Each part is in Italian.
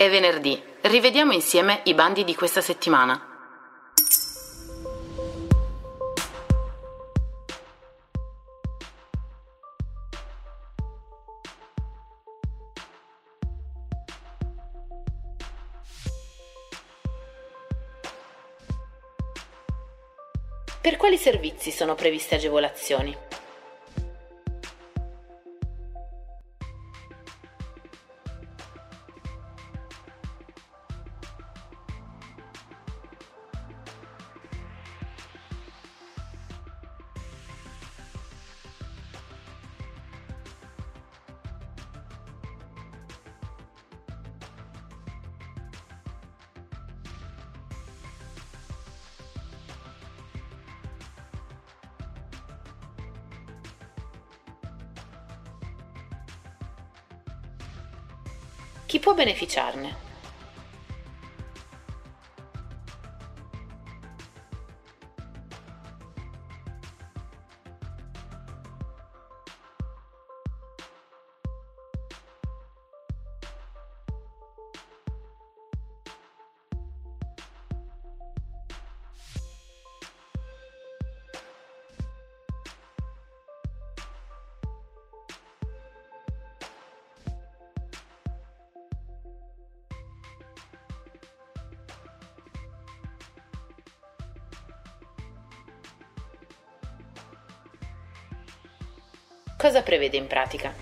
È venerdì. Rivediamo insieme i bandi di questa settimana. Per quali servizi sono previste agevolazioni? Chi può beneficiarne? Cosa prevede in pratica?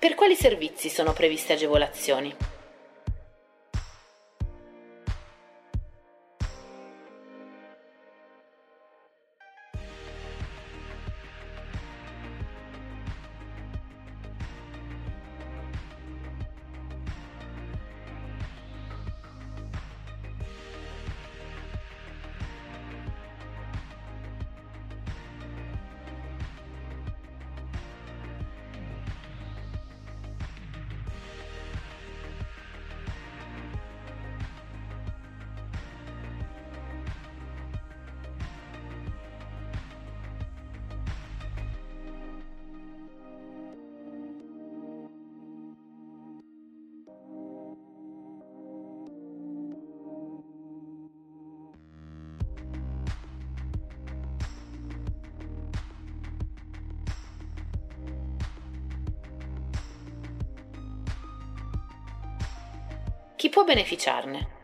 Per quali servizi sono previste agevolazioni? Chi può beneficiarne?